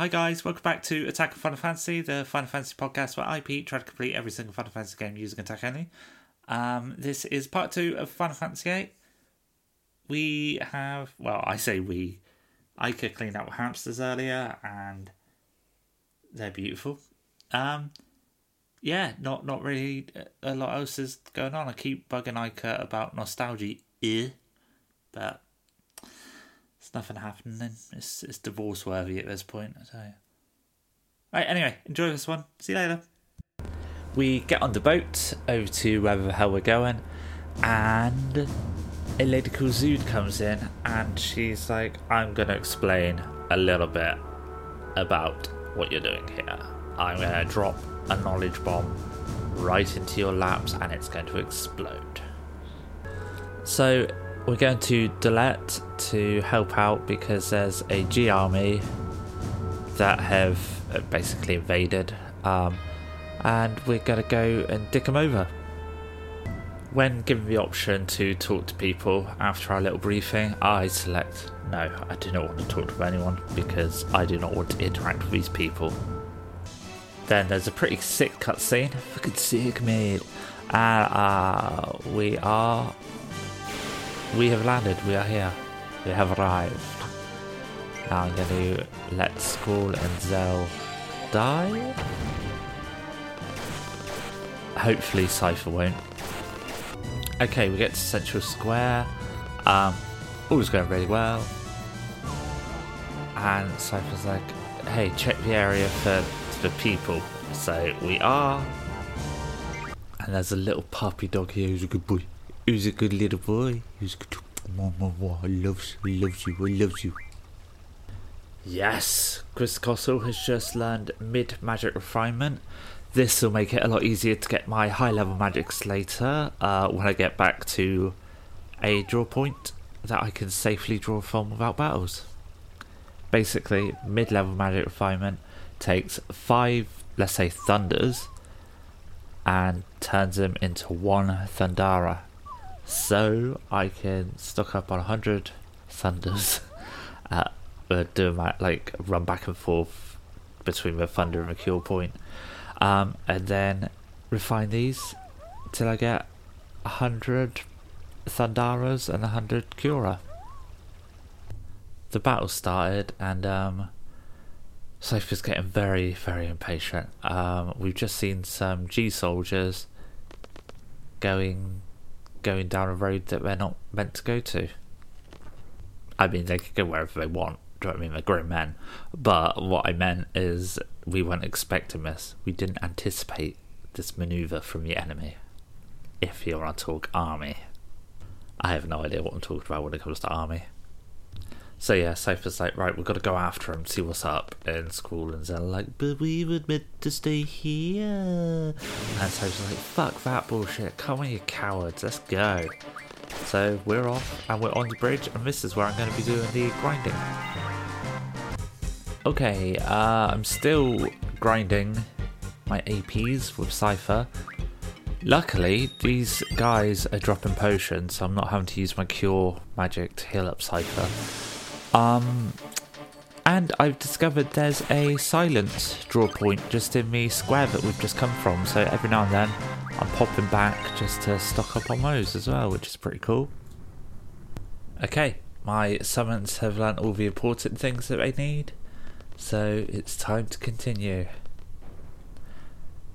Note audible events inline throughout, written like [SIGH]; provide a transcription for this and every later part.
Hi guys, welcome back to Attack On Final Fantasy, the Final Fantasy podcast where I, Pete, try to complete every single Final Fantasy game using attack only. Um, this is part two of Final Fantasy VIII. We have, well, I say we. Aika cleaned out hamsters earlier, and they're beautiful. Um, yeah, not not really a lot else is going on. I keep bugging Aika about nostalgia, but it's nothing happening. It's it's divorce worthy at this point, I tell you. Right, anyway, enjoy this one. See you later. We get on the boat over to wherever the hell we're going, and a lady called Zood comes in, and she's like, "I'm gonna explain a little bit about what you're doing here. I'm gonna drop a knowledge bomb right into your laps, and it's going to explode." So we're going to Dollet to help out because there's a G army that have basically invaded, um, and we're going to go and dick them over. When given the option to talk to people after our little briefing, I select no, I do not want to talk to anyone because I do not want to interact with these people. Then there's a pretty sick cutscene. Fucking sick, mate. And uh, we are we have landed, we are here. We have arrived. Now I'm to let Squall and Zell die. Hopefully Seifer won't. Okay, we get to Central Square. Um, all is going really well. And Seifer's like, hey, check the area for, for people. So we are. And there's a little puppy dog here who's a good boy. Who's a good little boy. Who's a good Mama loves you, loves you, loves you. Yes, Quezacotl has just learned mid magic refinement. This will make it a lot easier to get my high level magics later uh, when I get back to a draw point that I can safely draw from without battles. Basically, mid level magic refinement takes five, let's say, thunders and turns them into one Thundara so I can stock up on 100 Thunders, [LAUGHS] uh, do my, like run back and forth between the Thunder and the Cure point, um, and then refine these till I get 100 Thundaras and 100 Cura. The battle started and um, Seifer's getting very, very impatient. Um, we've just seen some G soldiers going going down a road that they're not meant to go to. I mean, they could go wherever they want. Do you know what I mean? They're grown men. But what I meant is we weren't expecting this. We didn't anticipate this maneuver from the enemy. If you're on talk army. I have no idea what I'm talking about when it comes to army. So yeah, Seifer's like, right, we've got to go after him, see what's up. And Squall and Zell like, but we were meant to stay here. And Seifer's like, fuck that bullshit. Come on, you cowards, let's go. So we're off, and we're on the bridge, and this is where I'm going to be doing the grinding. Okay, uh, I'm still grinding my APs with Seifer. Luckily, these guys are dropping potions, so I'm not having to use my cure magic to heal up Seifer. Um, and I've discovered there's a silence draw point just in the square that we've just come from. So every now and then I'm popping back just to stock up on those as well, which is pretty cool. Okay, my summons have learnt all the important things that they need. So it's time to continue.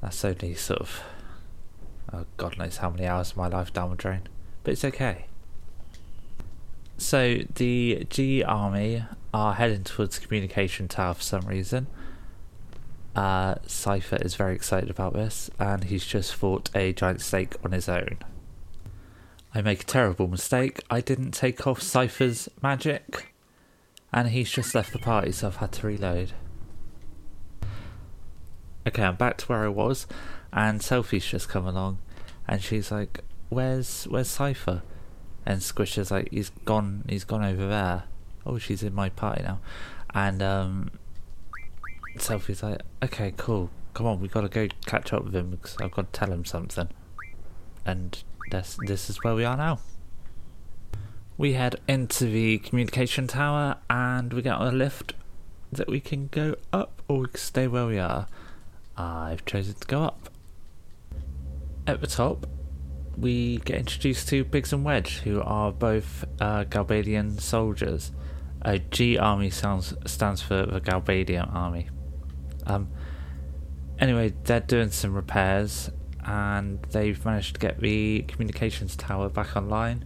That's only sort of, oh, God knows how many hours of my life down the drain. But it's okay. So the G army are heading towards communication tower for some reason. Uh, Seifer is very excited about this, and he's just fought a giant snake on his own. I make a terrible mistake. I didn't take off Seifer's magic, and he's just left the party, so I've had to reload. Okay, I'm back to where I was, and Selphie's just come along, and she's like, "Where's where's Seifer?" And Squisher's like, he's gone, he's gone over there. Oh, she's in my party now, and um, Selphie's like, okay, cool, come on, we gotta go catch up with him because I've got to tell him something, and this this is where we are now. We head into the communication tower and we get on a lift that we can go up or we can stay where we are. I've chosen to go up. At the top, we get introduced to Biggs and Wedge, who are both uh, Galbadian soldiers. G Army sounds stands for the Galbadian Army. Um, anyway, they're doing some repairs and they've managed to get the communications tower back online.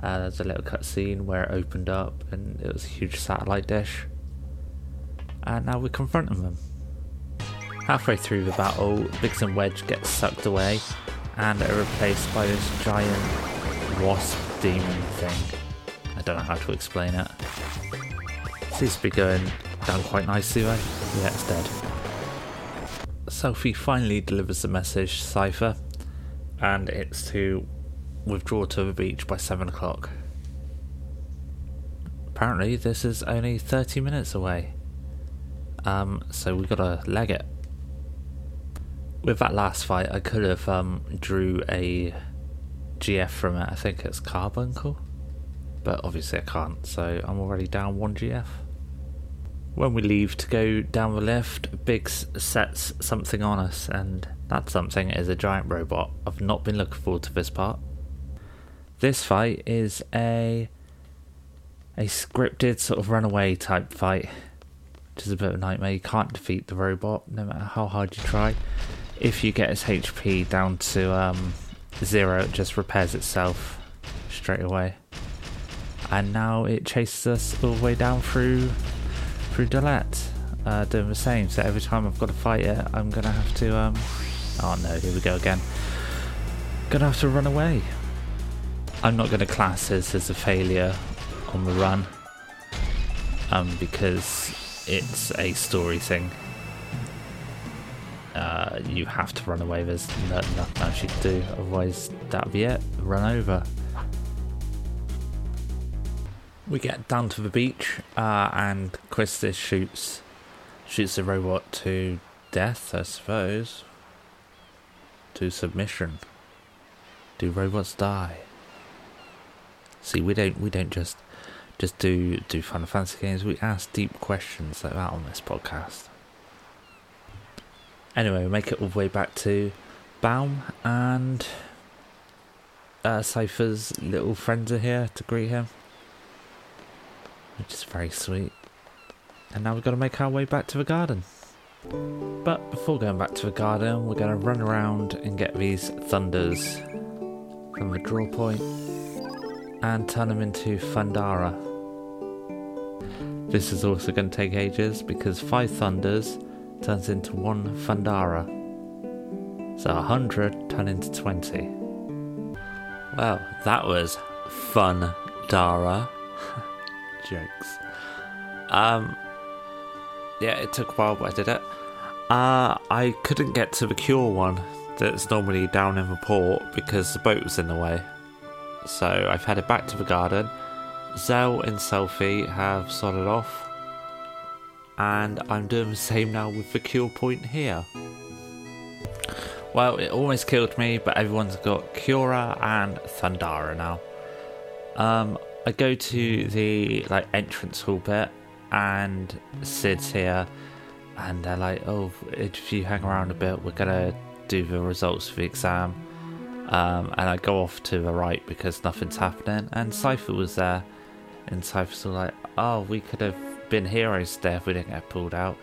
Uh, there's a little cutscene where it opened up and it was a huge satellite dish. And now we're confronting them. Halfway through the battle, Biggs and Wedge get sucked away and are replaced by this giant wasp demon thing. I don't know how to explain it. Seems to be going down quite nicely though. Yeah, it's dead. Selphie finally delivers the message Seifer, and it's to withdraw to the beach by 7 o'clock. Apparently, this is only 30 minutes away. Um, so we gotta leg it. With that last fight, I could have um, drew a GF from it. I think it's Carbuncle, but obviously I can't. So I'm already down one GF. When we leave to go down the lift, Biggs sets something on us, and that something is a giant robot. I've not been looking forward to this part. This fight is a a scripted sort of runaway type fight, which is a bit of a nightmare. You can't defeat the robot no matter how hard you try. If you get its HP down to um, zero, it just repairs itself straight away. And now it chases us all the way down through through Dollet, uh, doing the same. So every time I've got to fight it, I'm gonna have to. Um, oh no, here we go again. Gonna have to run away. I'm not gonna class this as a failure on the run, um, because it's a story thing. Uh, you have to run away. There's no, nothing else you can do. Otherwise, that'll be it. Run over. We get down to the beach, uh, and Quistis shoots shoots the robot to death, I suppose. To submission. Do robots die? See, we don't we don't just just do do Final Fantasy games. We ask deep questions like that on this podcast. Anyway, we make it all the way back to Balamb, and uh, Seifer's little friends are here to greet him which is very sweet. And now we've got to make our way back to the garden. But before going back to the garden, we're going to run around and get these thunders from the draw point and turn them into Thundara. This is also going to take ages because five thunders turns into one Thundara. So a hundred turn into twenty. Well, that was fun, Dara [LAUGHS] jokes. Um, yeah, it took a while, but I did it. Uh, I couldn't get to the cure one that's normally down in the port because the boat was in the way. So I've headed back to the garden. Zell and Selphie have sorted off, and I'm doing the same now with the cure point here. Well, it almost killed me, but everyone's got Cura and Thundara now. Um, I go to the like entrance hall bit, and Cid's here, and they're like, "Oh, if you hang around a bit, we're gonna do the results for the exam." Um, and I go off to the right because nothing's happening, and Seifer was there, and Seifer's all like, "Oh, we could have been heroes there if we didn't get pulled out."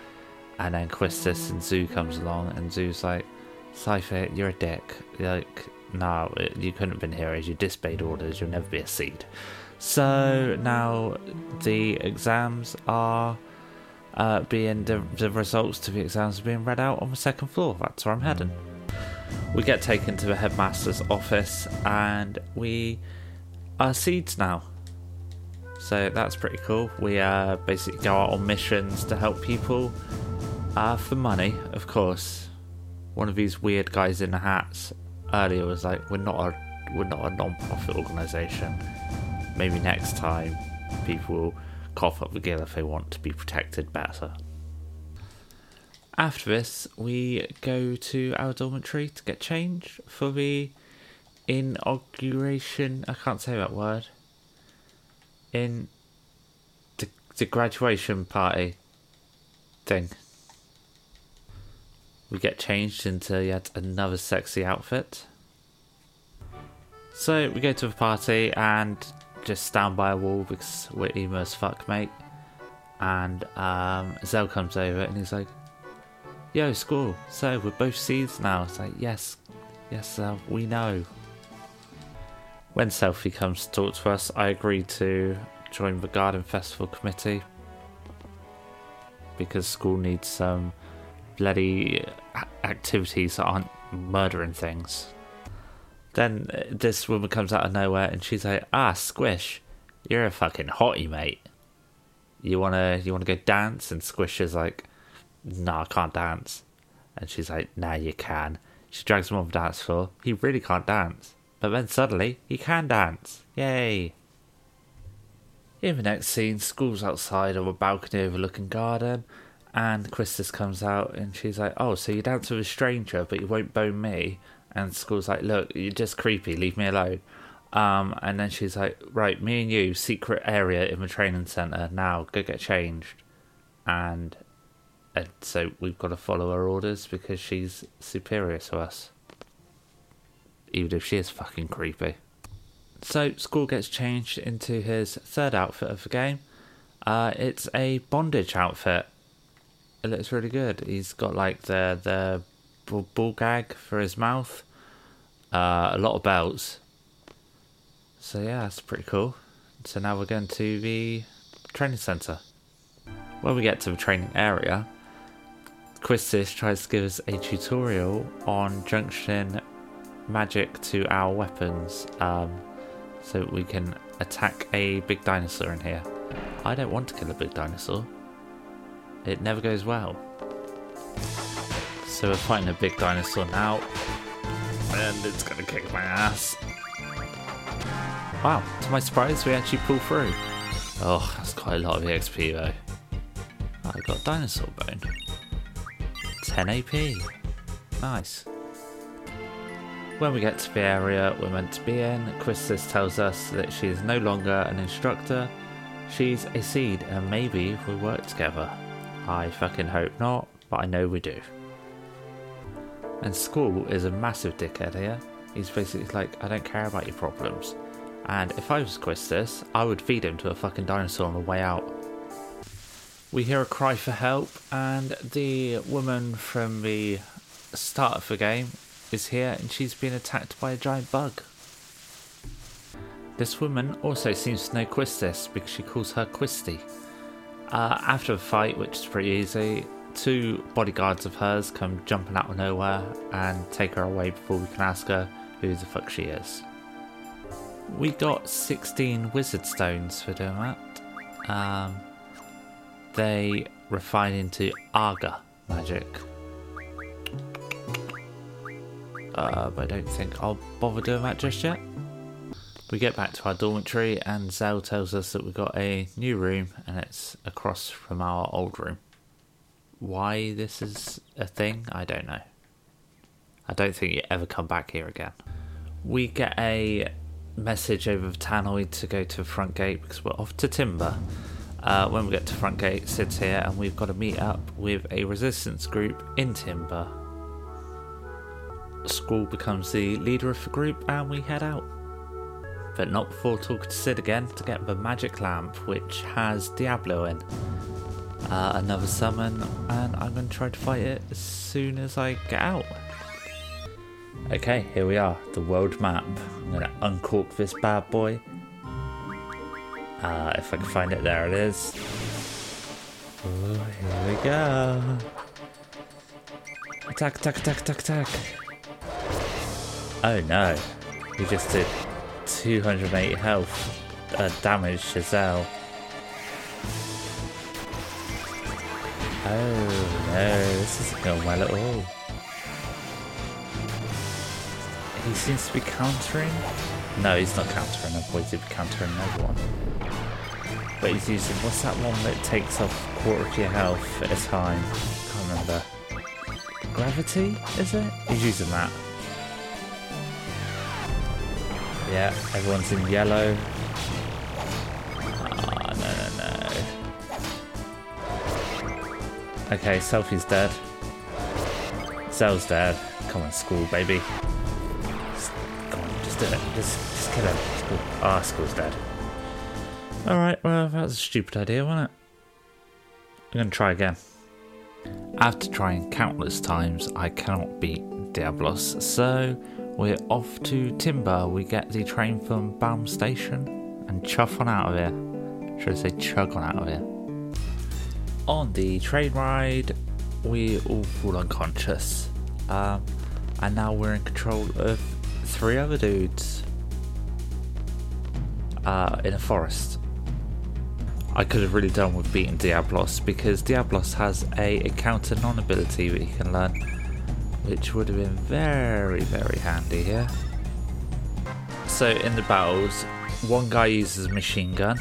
And then Quistis and Xu comes along, and Xu's like, Seifer, you're a dick. Like, no, you couldn't have been heroes. You disobeyed orders. You'll never be a seed." So now the exams are uh, being the, the results to the exams are being read out on the second floor. That's where I'm heading. We get taken to the headmaster's office and we are seeds now. So that's pretty cool. We uh, basically go out on missions to help people uh, for money, of course. One of these weird guys in the hats earlier was like, "We're not a we're not a non-profit organisation maybe next time people will cough up the gill if they want to be protected better. After this, we go to our dormitory to get changed for the inauguration. I can't say that word. In the, the graduation party. thing. We get changed into yet another sexy outfit. So we go to a party and just stand by a wall because we're emo as fuck, mate. And um, Zell comes over and he's like, Yo, Squall, so we're both seeds now. It's like, Yes, yes, uh, we know. When Selphie comes to talk to us, I agree to join the Garden Festival Committee because school needs some bloody activities that aren't murdering things. Then uh, this woman comes out of nowhere and she's like, "Ah, Squish, you're a fucking hottie, mate. You wanna you wanna go dance?" And Squish is like, "No, I can't dance." And she's like, "Nah, you can." She drags him on the dance floor. He really can't dance, but then suddenly he can dance. Yay! In the next scene, Squall's outside of a balcony overlooking garden, and Quistis comes out and she's like, "Oh, so you dance with a stranger, but you won't bone me?" And Squall's like, "Look, you're just creepy. Leave me alone." Um, and then she's like, "Right, me and you, secret area in the training center. Now, go get changed." And, and so we've got to follow her orders because she's superior to us, even if she is fucking creepy. So Squall gets changed into his third outfit of the game. Uh, it's a bondage outfit it looks really good. He's got like the the ball gag for his mouth, uh, a lot of belts. So yeah, that's pretty cool. So now we're going to the training center. When we get to the training area, Quistis tries to give us a tutorial on junction magic to our weapons, um, so we can attack a big dinosaur in here. I don't want to kill a big dinosaur it never goes well. So we're fighting a big dinosaur now, and it's gonna kick my ass. Wow, to my surprise, we actually pull through. Oh, that's quite a lot of EXP though. I got dinosaur bone. 10 AP. Nice. When we get to the area we're meant to be in, Quistis tells us that she is no longer an instructor, she's a seed and maybe we'll work together. I fucking hope not, but I know we do. And Squall is a massive dickhead here. He's basically like, I don't care about your problems. And if I was Quistis, I would feed him to a fucking dinosaur on the way out. We hear a cry for help, and the woman from the start of the game is here, and she's been attacked by a giant bug. This woman also seems to know Quistis because she calls her Quisty. Uh, after a fight, which is pretty easy, two bodyguards of hers come jumping out of nowhere and take her away before we can ask her who the fuck she is. We got 16 wizard stones for doing that. Um, they refine into Aga magic. Uh, but I don't think I'll bother doing that just yet. We get back to our dormitory, and Zell tells us that we've got a new room and it's across from our old room. Why this is a thing, I don't know. I don't think you ever come back here again. We get a message over the Tannoy to go to the front gate because we're off to Timber. Uh, when we get to front gate, Cid's here, and we've got to meet up with a resistance group in Timber. Squall becomes the leader of the group, and we head out but not before talking to Cid again to get the magic lamp, which has Diablo in. Uh, another summon, and I'm going to try to fight it as soon as I get out. Okay, here we are, the world map. I'm going to uncork this bad boy. Uh, if I can find it, there it is. Oh, here we go. Attack, attack, attack, attack, attack. Oh no, he just did 280 health uh, damage to Zell. Oh no, this isn't going well at all. He seems to be countering. No, he's not countering. I thought he'd be countering another one. But he's using, what's that one that takes off a quarter of your health at a time? can't remember. Gravity, is it? He's using that. Yeah, everyone's in yellow. Oh, no, no, no. Okay, Selphie's dead. Zell's dead. Come on, Squall, baby. Just, come on, just do it. Just, just kill him. Squall. Ah, oh, Squall's dead. Alright, well, that was a stupid idea, wasn't it? I'm going to try again. After trying countless times, I cannot beat Diablos, so we're off to Timber. We get the train from Balamb Station and chuff on out of here. Should I say chug on out of here? On the train ride, we all fall unconscious. Um, and now we're in control of three other dudes uh, in a forest. I could have really done with beating Diablos because Diablos has a encounter non ability that you can learn, which would have been very, very handy here. So in the battles, one guy uses a machine gun,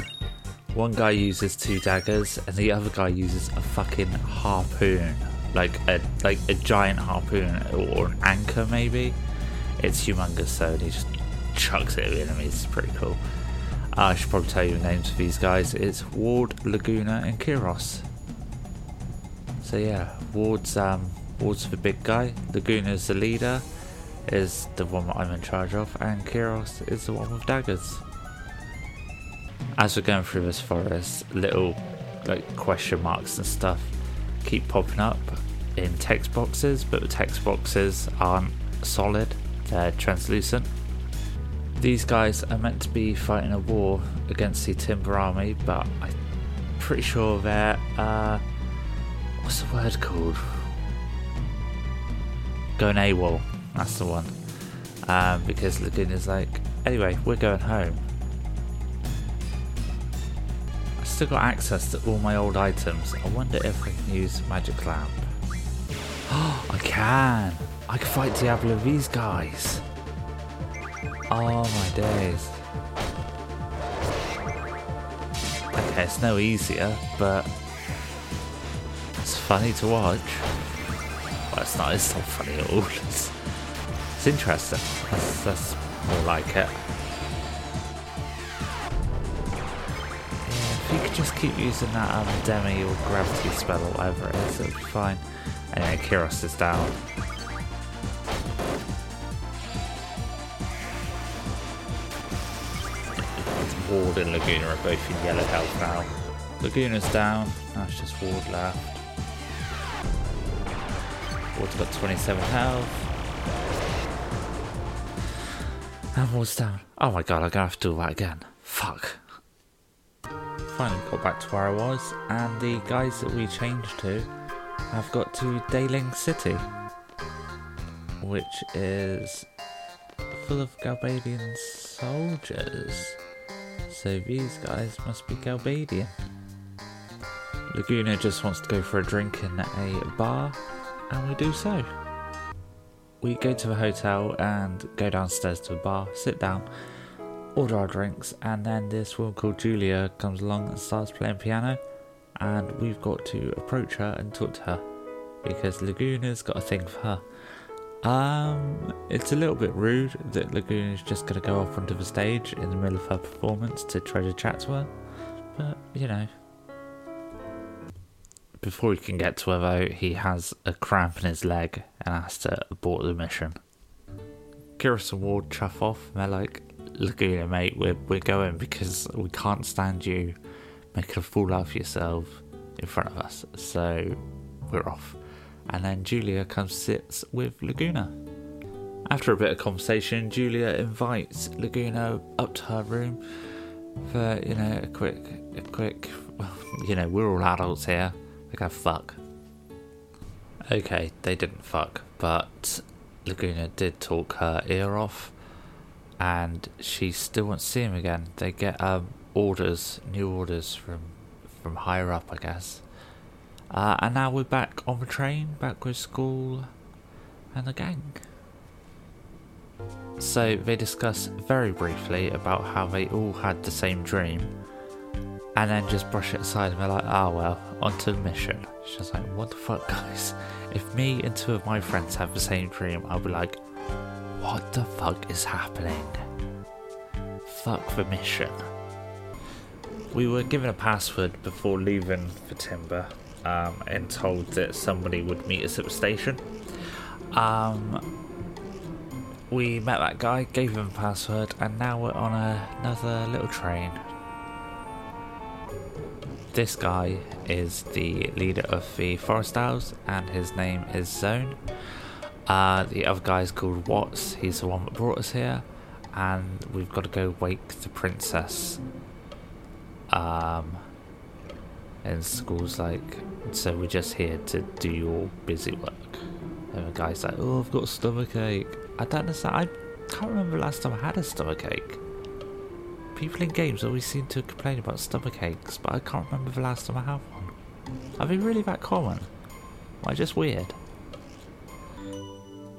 one guy uses two daggers, and the other guy uses a fucking harpoon, like a like a giant harpoon or an anchor maybe. It's humongous, so he just chucks it at the enemies. It's pretty cool. I should probably tell you the names of these guys. It's Ward, Laguna, and Kiros. So yeah, Ward's um, Ward's the big guy. Laguna's the leader, is the one that I'm in charge of, and Kiros is the one with daggers. As we're going through this forest, little like question marks and stuff keep popping up in text boxes, but the text boxes aren't solid; they're translucent. These guys are meant to be fighting a war against the Timber Army, but I'm pretty sure they're, uh, what's the word called? Going AWOL, that's the one. Um, because Laguna's like, anyway, we're going home. I still got access to all my old items. I wonder if I can use Magic Lamp. [GASPS] Oh, I can! I can fight Diablo these guys! Oh my days. Okay, it's no easier, but it's funny to watch. It's not, it's not funny at all. [LAUGHS] It's, it's interesting. That's, that's more like it. Yeah, if you could just keep using that um, demi or gravity spell or whatever it is, it'll be fine. Anyway, Kiros is down. Ward and Laguna are both in yellow health now. Laguna's down, it's just Ward left. Ward's got 27 health. And Ward's down. Oh my god, I'm gonna have to do that again. Fuck. Finally got back to where I was, and the guys that we changed to have got to Deling City, which is full of Galbadian soldiers. So these guys must be Galbadian. Laguna just wants to go for a drink in a bar, and we do so. We go to the hotel and go downstairs to the bar, sit down, order our drinks, and then this woman called Julia comes along and starts playing piano, and we've got to approach her and talk to her because Laguna's got a thing for her. Um, it's a little bit rude that Laguna is just going to go off onto the stage in the middle of her performance to try to chat to her, but you know. Before he can get to her, though, he has a cramp in his leg and has to abort the mission. Kiros and Ward chuff off, they're like, Laguna, mate, we're, we're going because we can't stand you making a fool out of yourself in front of us, so we're off and then Julia comes sits with Laguna. After a bit of conversation, Julia invites Laguna up to her room for you know a quick, a quick. Well, you know we're all adults here. They go fuck. Okay, they didn't fuck, but Laguna did talk her ear off, and she still to see him again. They get um, orders, new orders from from higher up, I guess. Uh, and now we're back on the train, back with Squall and the gang. So they discuss very briefly about how they all had the same dream, and then just brush it aside and they're like, ah, oh, well, on to the mission. She's like, what the fuck, guys? If me and two of my friends have the same dream, I'll be like, what the fuck is happening? Fuck the mission. We were given a password before leaving for Timber, um, and told that somebody would meet us at the station. Um, we met that guy, gave him a password, and now we're on a, another little train. This guy is the leader of the Forest Owls, and his name is Zone. Uh, the other guy is called Watts. He's the one that brought us here, and we've got to go wake the princess. Um, and Squall's like, so we're just here to do your busy work. And the guy's like, oh, I've got a stomach ache. I don't understand. I can't remember last time I had a stomach ache. People in games always seem to complain about stomach aches, but I can't remember the last time I had one. Are they really that common? I just weird?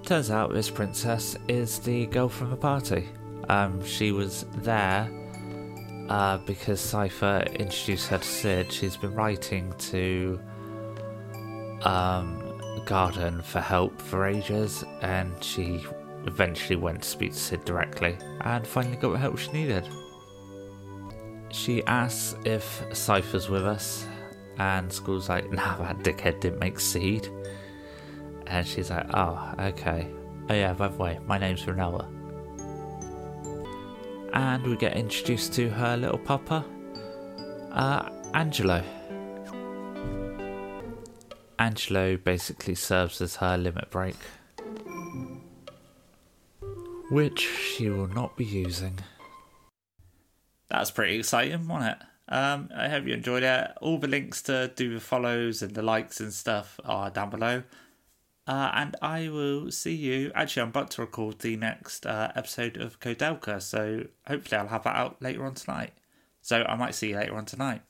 Turns out this princess is the girl from the party. Um, she was there uh, because Seifer introduced her to Cid. She's been writing to um, Garden for help for ages, and she eventually went to speak to Cid directly and finally got the help she needed. She asks if Seifer's with us, and Squall's like, nah, that dickhead didn't make seed. And she's like, oh, okay. Oh, yeah, by the way, my name's Rinoa. And we get introduced to her little papa, uh, Angelo. Angelo basically serves as her limit break, which she will not be using. That's pretty exciting, wasn't it? Um, I hope you enjoyed it. All the links to do the follows and the likes and stuff are down below. Uh, and I will see you. Actually, I'm about to record the next uh, episode of Koudelka, so hopefully I'll have that out later on tonight. So I might see you later on tonight.